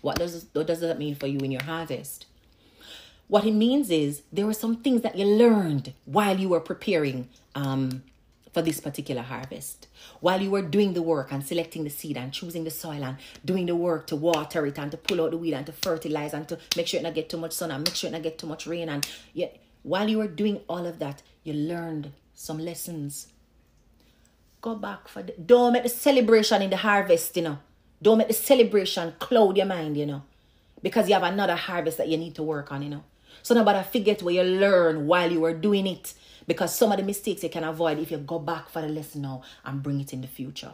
What does what does that mean for you in your harvest? What it means is there were some things that you learned while you were preparing um, for this particular harvest. While you were doing the work and selecting the seed and choosing the soil and doing the work to water it and to pull out the weed and to fertilize and to make sure it not get too much sun and make sure it not get too much rain and yeah, while you were doing all of that, you learned some lessons. Go back for the, don't make the celebration in the harvest, you know. Don't make the celebration cloud your mind, you know. Because you have another harvest that you need to work on, you know. So nobody forget where you learn while you were doing it. Because some of the mistakes you can avoid if you go back for the lesson now and bring it in the future.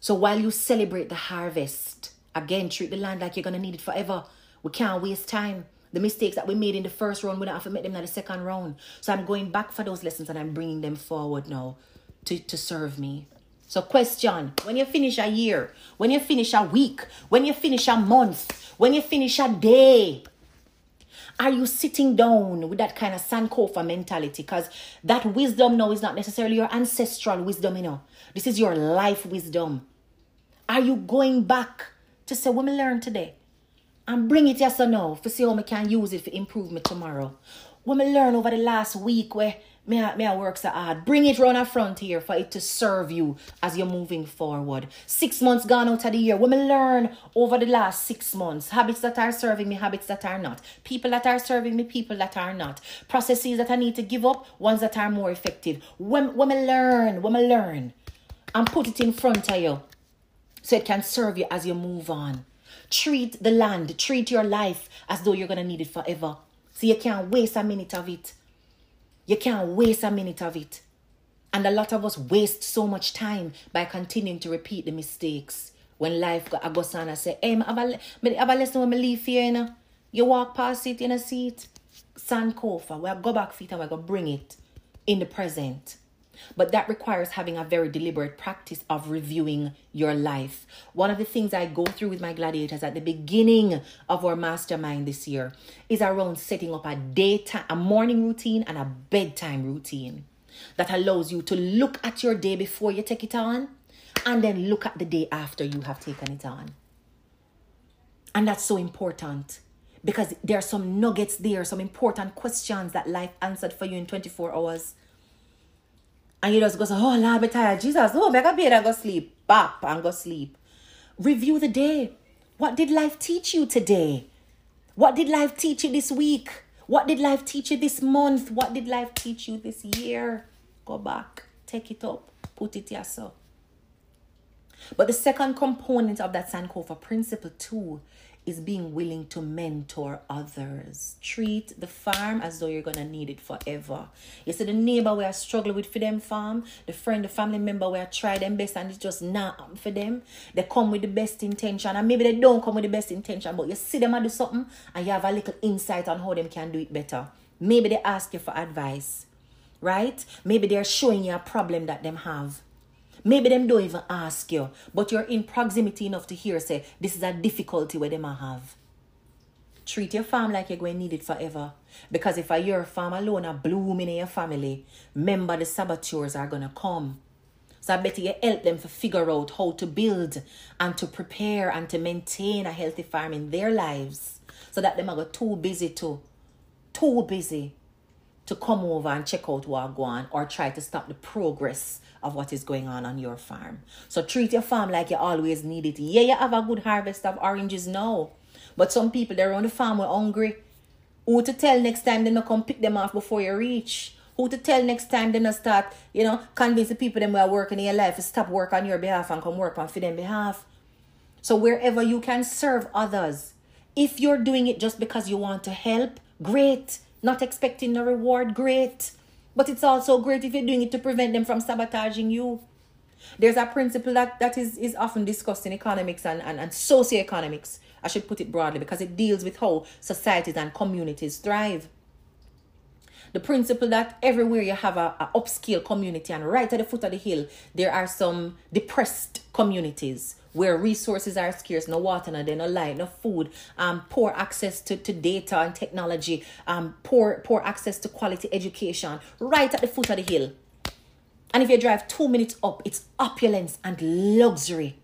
So while you celebrate the harvest, again, treat the land like you're going to need it forever. We can't waste time. The mistakes that we made in the first round, we don't have to make them in the second round. So I'm going back for those lessons and I'm bringing them forward now to, to serve me. So, question when you finish a year, when you finish a week, when you finish a month, when you finish a day, are you sitting down with that kind of Sankofa mentality? Because that wisdom now is not necessarily your ancestral wisdom, you know. This is your life wisdom. Are you going back to say, what me learn today? And bring it yes or no, for see how I can use it to improve me tomorrow. What me learn over the last week where May I, may I work so hard. Bring it round a front here for it to serve you as you're moving forward. Six months gone out of the year. Me learn over the last six months. Habits that are serving me, habits that are not. People that are serving me, people that are not. Processes that I need to give up, ones that are more effective. Women, me learn, women learn. And put it in front of you. So it can serve you as you move on. Treat the land, treat your life as though you're going to need it forever. So you can't waste a minute of it. You can't waste a minute of it. And a lot of us waste so much time by continuing to repeat the mistakes. When life got go and say, hey, I have a, have lesson when I leave here, you know. You walk past it you know, see it. Sankofa, we'll go back feet and we're going to bring it in the present. But that requires having a very deliberate practice of reviewing your life. One of the things I go through with my gladiators at the beginning of our mastermind this year is around setting up a daytime, a morning routine and a bedtime routine that allows you to look at your day before you take it on and then look at the day after you have taken it on. And that's so important because there are some nuggets there, some important questions that life answered for you in 24 hours and you just go say, oh, Lord, be tired. Jesus, oh, make a bed and go sleep. Bap and go sleep. Review the day. What did life teach you today? What did life teach you this week? What did life teach you this month? What did life teach you this year? Go back, take it up, put it yourself. But the second component of that Sankofa principle, too, is being willing to mentor others. Treat the farm as though you're gonna need it forever. You see the neighbor where I struggle with for them farm, the friend, the family member where I try them best and it's just not for them. They come with the best intention and maybe they don't come with the best intention, but you see them do something and you have a little insight on how them can do it better. Maybe they ask you for advice, right? Maybe they're showing you a problem that them have Maybe them don't even ask you, but you're in proximity enough to hear say this is a difficulty where them have. Treat your farm like you're going to need it forever. Because if your farm alone are blooming in your family, remember the saboteurs are gonna come. So I better you help them to figure out how to build and to prepare and to maintain a healthy farm in their lives. So that them are too busy to too busy to come over and check out what going on or try to stop the progress of what is going on on your farm. So treat your farm like you always need it. Yeah, you have a good harvest of oranges now. But some people, they're on the farm, were hungry. Who to tell next time they not come pick them off before you reach? Who to tell next time they not start, you know, convince the people them who are working in your life to stop work on your behalf and come work on for them behalf. So wherever you can serve others, if you're doing it just because you want to help, great. Not expecting a reward, great. But it's also great if you're doing it to prevent them from sabotaging you. There's a principle that, that is, is often discussed in economics and, and, and socioeconomics I should put it broadly because it deals with how societies and communities thrive. The principle that everywhere you have a, a upscale community and right at the foot of the hill, there are some depressed communities where resources are scarce, no water, no, no light, no food, um, poor access to, to data and technology, um, poor, poor access to quality education, right at the foot of the hill. And if you drive two minutes up, it's opulence and luxury.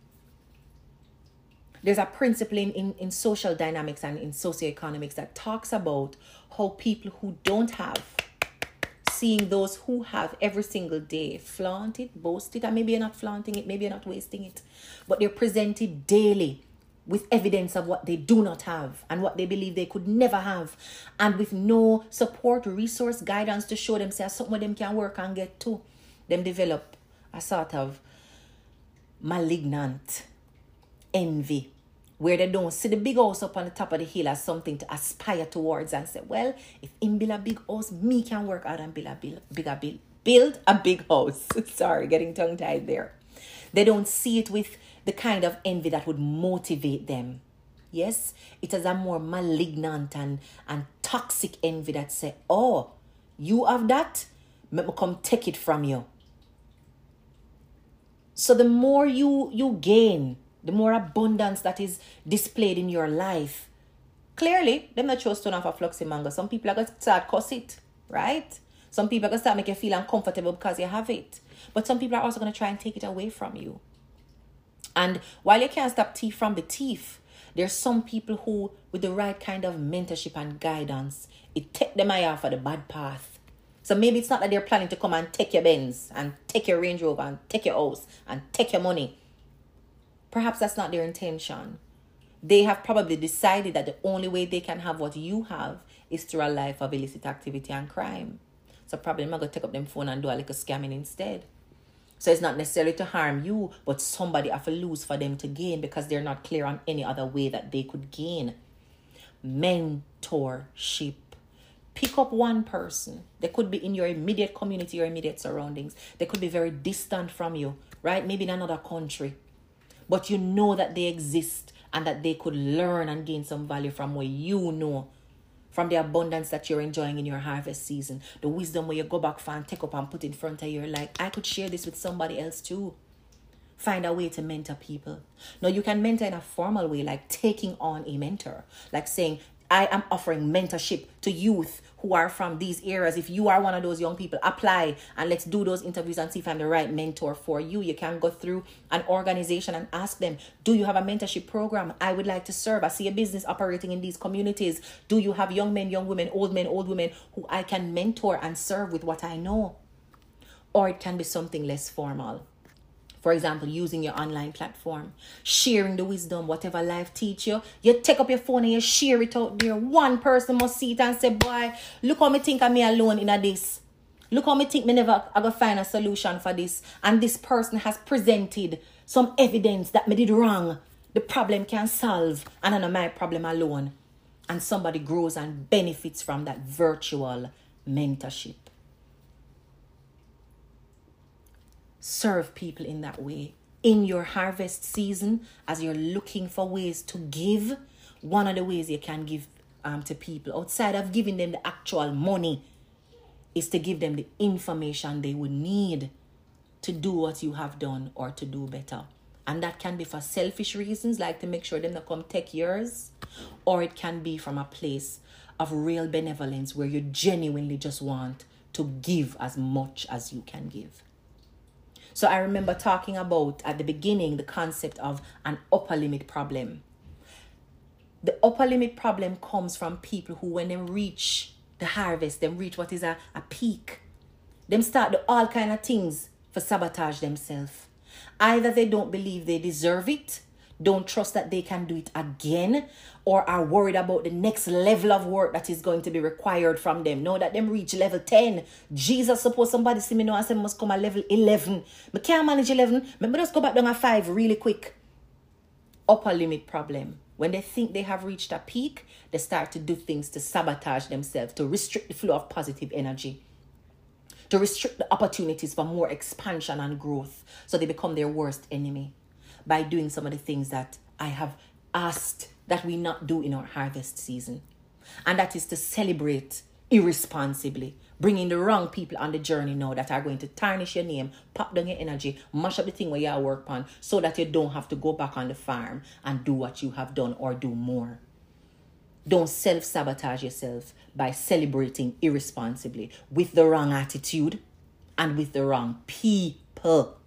There's a principle in, in, in social dynamics and in socioeconomics that talks about how people who don't have, seeing those who have every single day, flaunt it, boast it, and maybe you're not flaunting it, maybe you're not wasting it, but they're presented daily with evidence of what they do not have and what they believe they could never have, and with no support, resource, guidance to show themselves something them can work and get to. Them develop a sort of malignant envy where they don't see the big house up on the top of the hill as something to aspire towards and say, well, if in build a big house, me can work out and build a big, bigger build, build a big house. Sorry, getting tongue tied there. They don't see it with the kind of envy that would motivate them. Yes, it is a more malignant and, and toxic envy that say, oh, you have that, let me come take it from you. So the more you you gain, the more abundance that is displayed in your life. Clearly, them not chose to off a fluxy mango. Some people are gonna start cuss it, right? Some people are gonna start make you feel uncomfortable because you have it. But some people are also gonna try and take it away from you. And while you can't stop teeth from the teeth, there's some people who, with the right kind of mentorship and guidance, it take them eye off of the bad path so maybe it's not that they're planning to come and take your Benz and take your Range Rover and take your house and take your money. Perhaps that's not their intention. They have probably decided that the only way they can have what you have is through a life of illicit activity and crime. So probably I'm gonna take up them phone and do a little scamming instead. So it's not necessarily to harm you, but somebody have to lose for them to gain because they're not clear on any other way that they could gain. Mentorship pick up one person. They could be in your immediate community or immediate surroundings. They could be very distant from you, right? Maybe in another country. But you know that they exist and that they could learn and gain some value from what you know. From the abundance that you're enjoying in your harvest season. The wisdom where you go back and take up and put in front of you. Like, I could share this with somebody else too find a way to mentor people. Now, you can mentor in a formal way, like taking on a mentor, like saying, I am offering mentorship to youth who are from these areas. If you are one of those young people, apply and let's do those interviews and see if I'm the right mentor for you. You can go through an organization and ask them, Do you have a mentorship program? I would like to serve. I see a business operating in these communities. Do you have young men, young women, old men, old women who I can mentor and serve with what I know? Or it can be something less formal for example, using your online platform, sharing the wisdom, whatever life teach you. You take up your phone and you share it out there. One person must see it and say, boy, look how me think me alone in a this. Look how me think me never I go find a solution for this. And this person has presented some evidence that me did wrong. The problem can solve and I know my problem alone. And somebody grows and benefits from that virtual mentorship. Serve people in that way. In your harvest season, as you're looking for ways to give, one of the ways you can give um, to people outside of giving them the actual money is to give them the information they would need to do what you have done or to do better. And that can be for selfish reasons, like to make sure them not come take yours, or it can be from a place of real benevolence where you genuinely just want to give as much as you can give. So I remember talking about at the beginning the concept of an upper limit problem. The upper limit problem comes from people who, when they reach the harvest, them reach what is a, a peak, them start do all kind of things for sabotage themselves. Either they don't believe they deserve it, don't trust that they can do it again, or are worried about the next level of work that is going to be required from them. Know that them reach level 10. Jesus, suppose somebody see me now and say must come at level 11. Me can't manage 11. Maybe just go back down at 5 really quick. Upper limit problem. When they think they have reached a peak, they start to do things to sabotage themselves, to restrict the flow of positive energy, to restrict the opportunities for more expansion and growth. So they become their worst enemy by doing some of the things that I have asked that we not do in our harvest season. And that is to celebrate irresponsibly, bringing the wrong people on the journey now that are going to tarnish your name, pop down your energy, mash up the thing where you are work on, so that you don't have to go back on the farm and do what you have done or do more. Don't self sabotage yourself by celebrating irresponsibly with the wrong attitude and with the wrong people.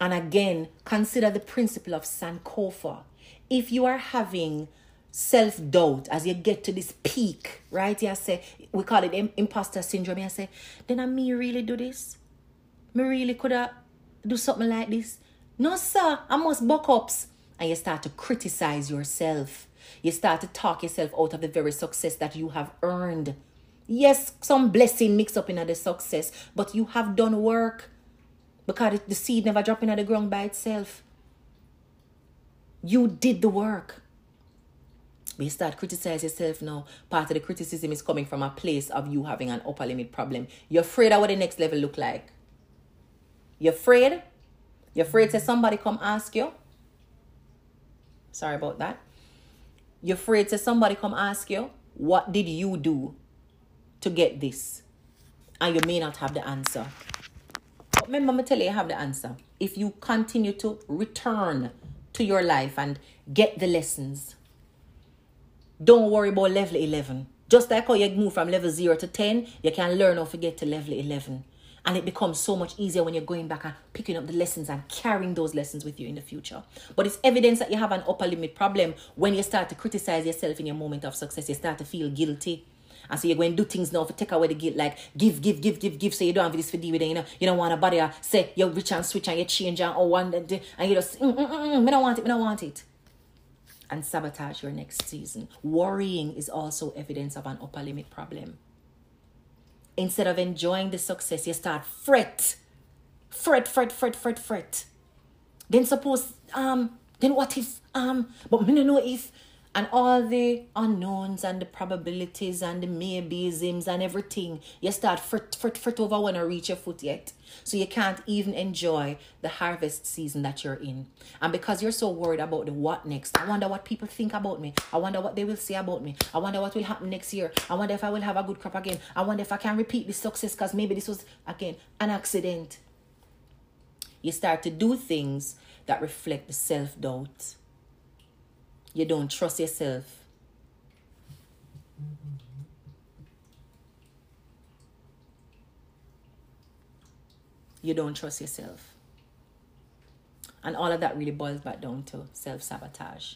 And again, consider the principle of Sankofa. If you are having self doubt as you get to this peak, right? You say, we call it imposter syndrome. You say, then I me really do this? Me really could have do something like this? No, sir, I must buck ups. And you start to criticize yourself. You start to talk yourself out of the very success that you have earned. Yes, some blessing mixed up in the success, but you have done work because the seed never dropped in the ground by itself. You did the work. But you start criticize yourself now. Part of the criticism is coming from a place of you having an upper limit problem. You're afraid of what the next level look like. You're afraid. You're afraid to somebody come ask you. Sorry about that. You're afraid to somebody come ask you, what did you do to get this? And you may not have the answer. Remember, me tell you, you have the answer. If you continue to return to your life and get the lessons, don't worry about level 11. Just like how you move from level 0 to 10, you can learn how to get to level 11. And it becomes so much easier when you're going back and picking up the lessons and carrying those lessons with you in the future. But it's evidence that you have an upper limit problem when you start to criticize yourself in your moment of success. You start to feel guilty. And so you're going to do things now for take away the guilt, like give, give, give, give, give. So you don't have this for deal with it. You know, you don't want a body say you're rich and switch and you change and oh one and you just mm, mm, mm, mm, don't want it, me don't want it. And sabotage your next season. Worrying is also evidence of an upper limit problem instead of enjoying the success, you start fret. Fret, fret, fret, fret, fret. Then suppose, um, then what if, um, but me don't know if and all the unknowns and the probabilities and the maybeisms and everything, you start fret, fret, fret over when I reach your foot yet. So you can't even enjoy the harvest season that you're in. And because you're so worried about the what next, I wonder what people think about me. I wonder what they will say about me. I wonder what will happen next year. I wonder if I will have a good crop again. I wonder if I can repeat this success because maybe this was, again, an accident. You start to do things that reflect the self doubt you don't trust yourself. You don't trust yourself. And all of that really boils back down to self sabotage.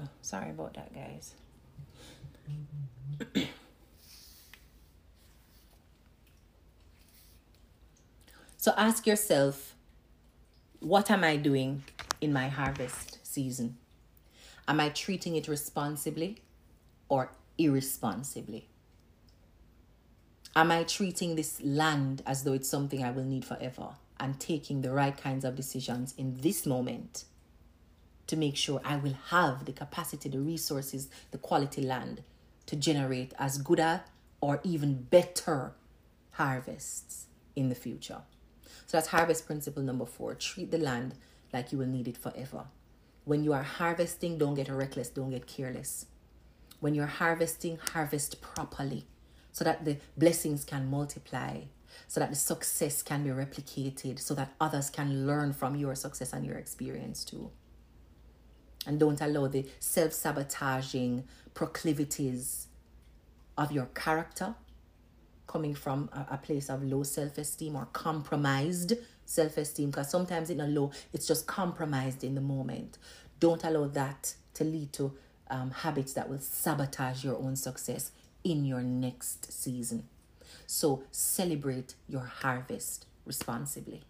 Oh, sorry about that, guys. so ask yourself what am I doing in my harvest season? Am I treating it responsibly or irresponsibly? Am I treating this land as though it's something I will need forever and taking the right kinds of decisions in this moment to make sure I will have the capacity, the resources, the quality land to generate as good a or even better harvests in the future. So that's harvest principle number four. Treat the land like you will need it forever. When you are harvesting, don't get reckless, don't get careless. When you're harvesting, harvest properly so that the blessings can multiply, so that the success can be replicated, so that others can learn from your success and your experience too. And don't allow the self sabotaging proclivities of your character coming from a, a place of low self esteem or compromised self esteem. Because sometimes in a low, it's just compromised in the moment. Don't allow that to lead to um, habits that will sabotage your own success in your next season. So celebrate your harvest responsibly.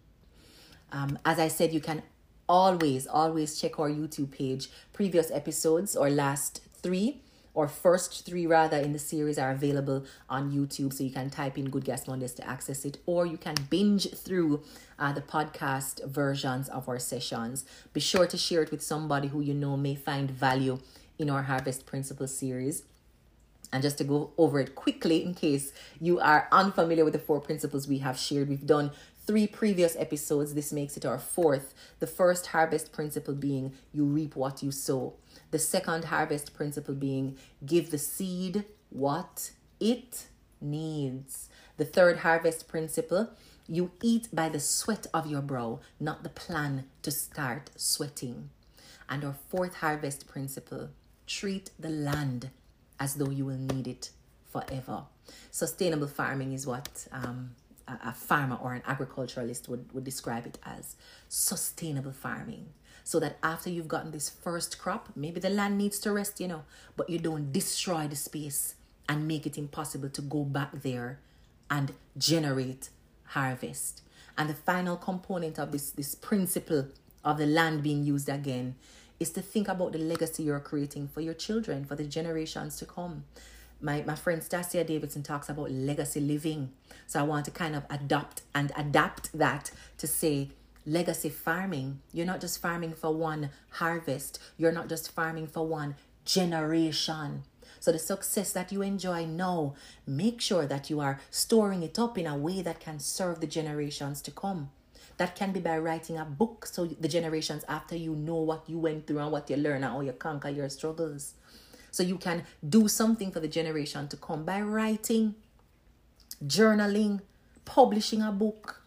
Um, as I said, you can always, always check our YouTube page. Previous episodes or last three or first three rather in the series are available on YouTube. So you can type in Good Gas Mondays to access it, or you can binge through uh, the podcast versions of our sessions. Be sure to share it with somebody who you know may find value in our Harvest Principle series. And just to go over it quickly, in case you are unfamiliar with the four principles we have shared, we've done three previous episodes. This makes it our fourth. The first harvest principle being you reap what you sow. The second harvest principle being give the seed what it needs. The third harvest principle you eat by the sweat of your brow, not the plan to start sweating. And our fourth harvest principle treat the land as though you will need it forever. Sustainable farming is what um, a, farmer or an agriculturalist would, would describe it as sustainable farming so that after you've gotten this first crop, maybe the land needs to rest, you know, but you don't destroy the space and make it impossible to go back there and generate harvest. And the final component of this, this principle of the land being used again is to think about the legacy you're creating for your children, for the generations to come. My, my friend Stacia Davidson talks about legacy living. So I want to kind of adopt and adapt that to say legacy farming. You're not just farming for one harvest, you're not just farming for one generation. So the success that you enjoy now, make sure that you are storing it up in a way that can serve the generations to come. That can be by writing a book so the generations after you know what you went through and what you learn and how you conquer your struggles. So you can do something for the generation to come by writing, journaling, publishing a book,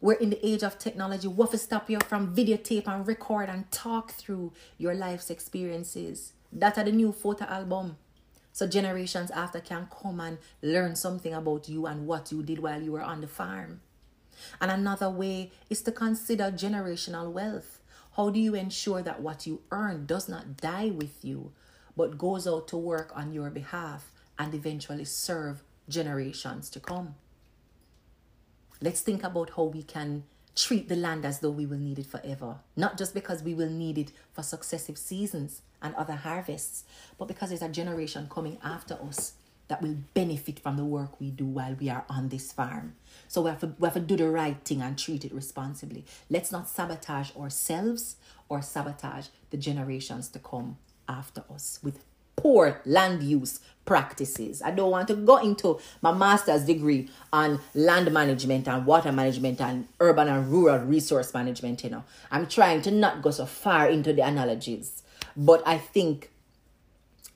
we're in the age of technology. What will stop you from videotape and record and talk through your life's experiences? That are the new photo album. So generations after can come and learn something about you and what you did while you were on the farm. And another way is to consider generational wealth. How do you ensure that what you earn does not die with you, but goes out to work on your behalf and eventually serve generations to come? Let's think about how we can treat the land as though we will need it forever. Not just because we will need it for successive seasons and other harvests, but because there's a generation coming after us that will benefit from the work we do while we are on this farm. So we have, to, we have to do the right thing and treat it responsibly. Let's not sabotage ourselves or sabotage the generations to come after us with poor land use practices. I don't want to go into my master's degree on land management and water management and urban and rural resource management, you know. I'm trying to not go so far into the analogies, but I think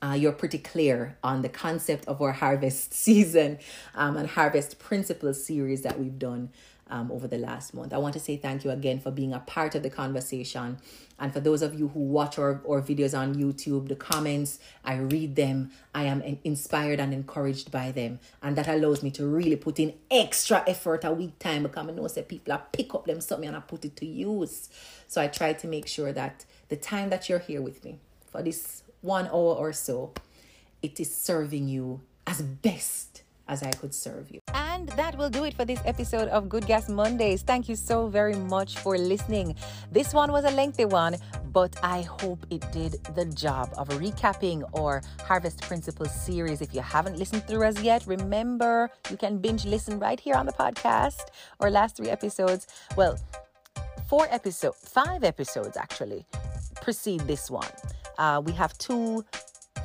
uh, you're pretty clear on the concept of our harvest season um, and harvest principles series that we've done um, over the last month. I want to say thank you again for being a part of the conversation. And for those of you who watch our, our videos on YouTube, the comments, I read them. I am inspired and encouraged by them. And that allows me to really put in extra effort a week time because I know that people I pick up them something and I put it to use. So I try to make sure that the time that you're here with me for this one hour or so, it is serving you as best as I could serve you. And that will do it for this episode of Good Gas Mondays. Thank you so very much for listening. This one was a lengthy one, but I hope it did the job of recapping or Harvest Principles series. If you haven't listened through us yet, remember you can binge listen right here on the podcast. Our last three episodes, well, four episodes, five episodes actually, precede this one. Uh, we have two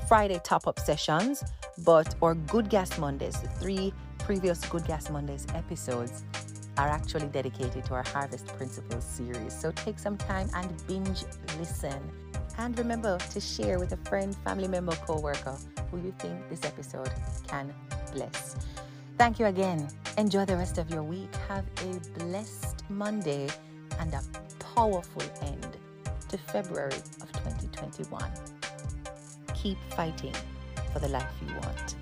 Friday top up sessions, but our Good Gas Mondays, the three previous Good Gas Mondays episodes are actually dedicated to our Harvest Principles series. So take some time and binge listen. And remember to share with a friend, family member, co worker who you think this episode can bless. Thank you again. Enjoy the rest of your week. Have a blessed Monday and a powerful end to February of 2021. Keep fighting for the life you want.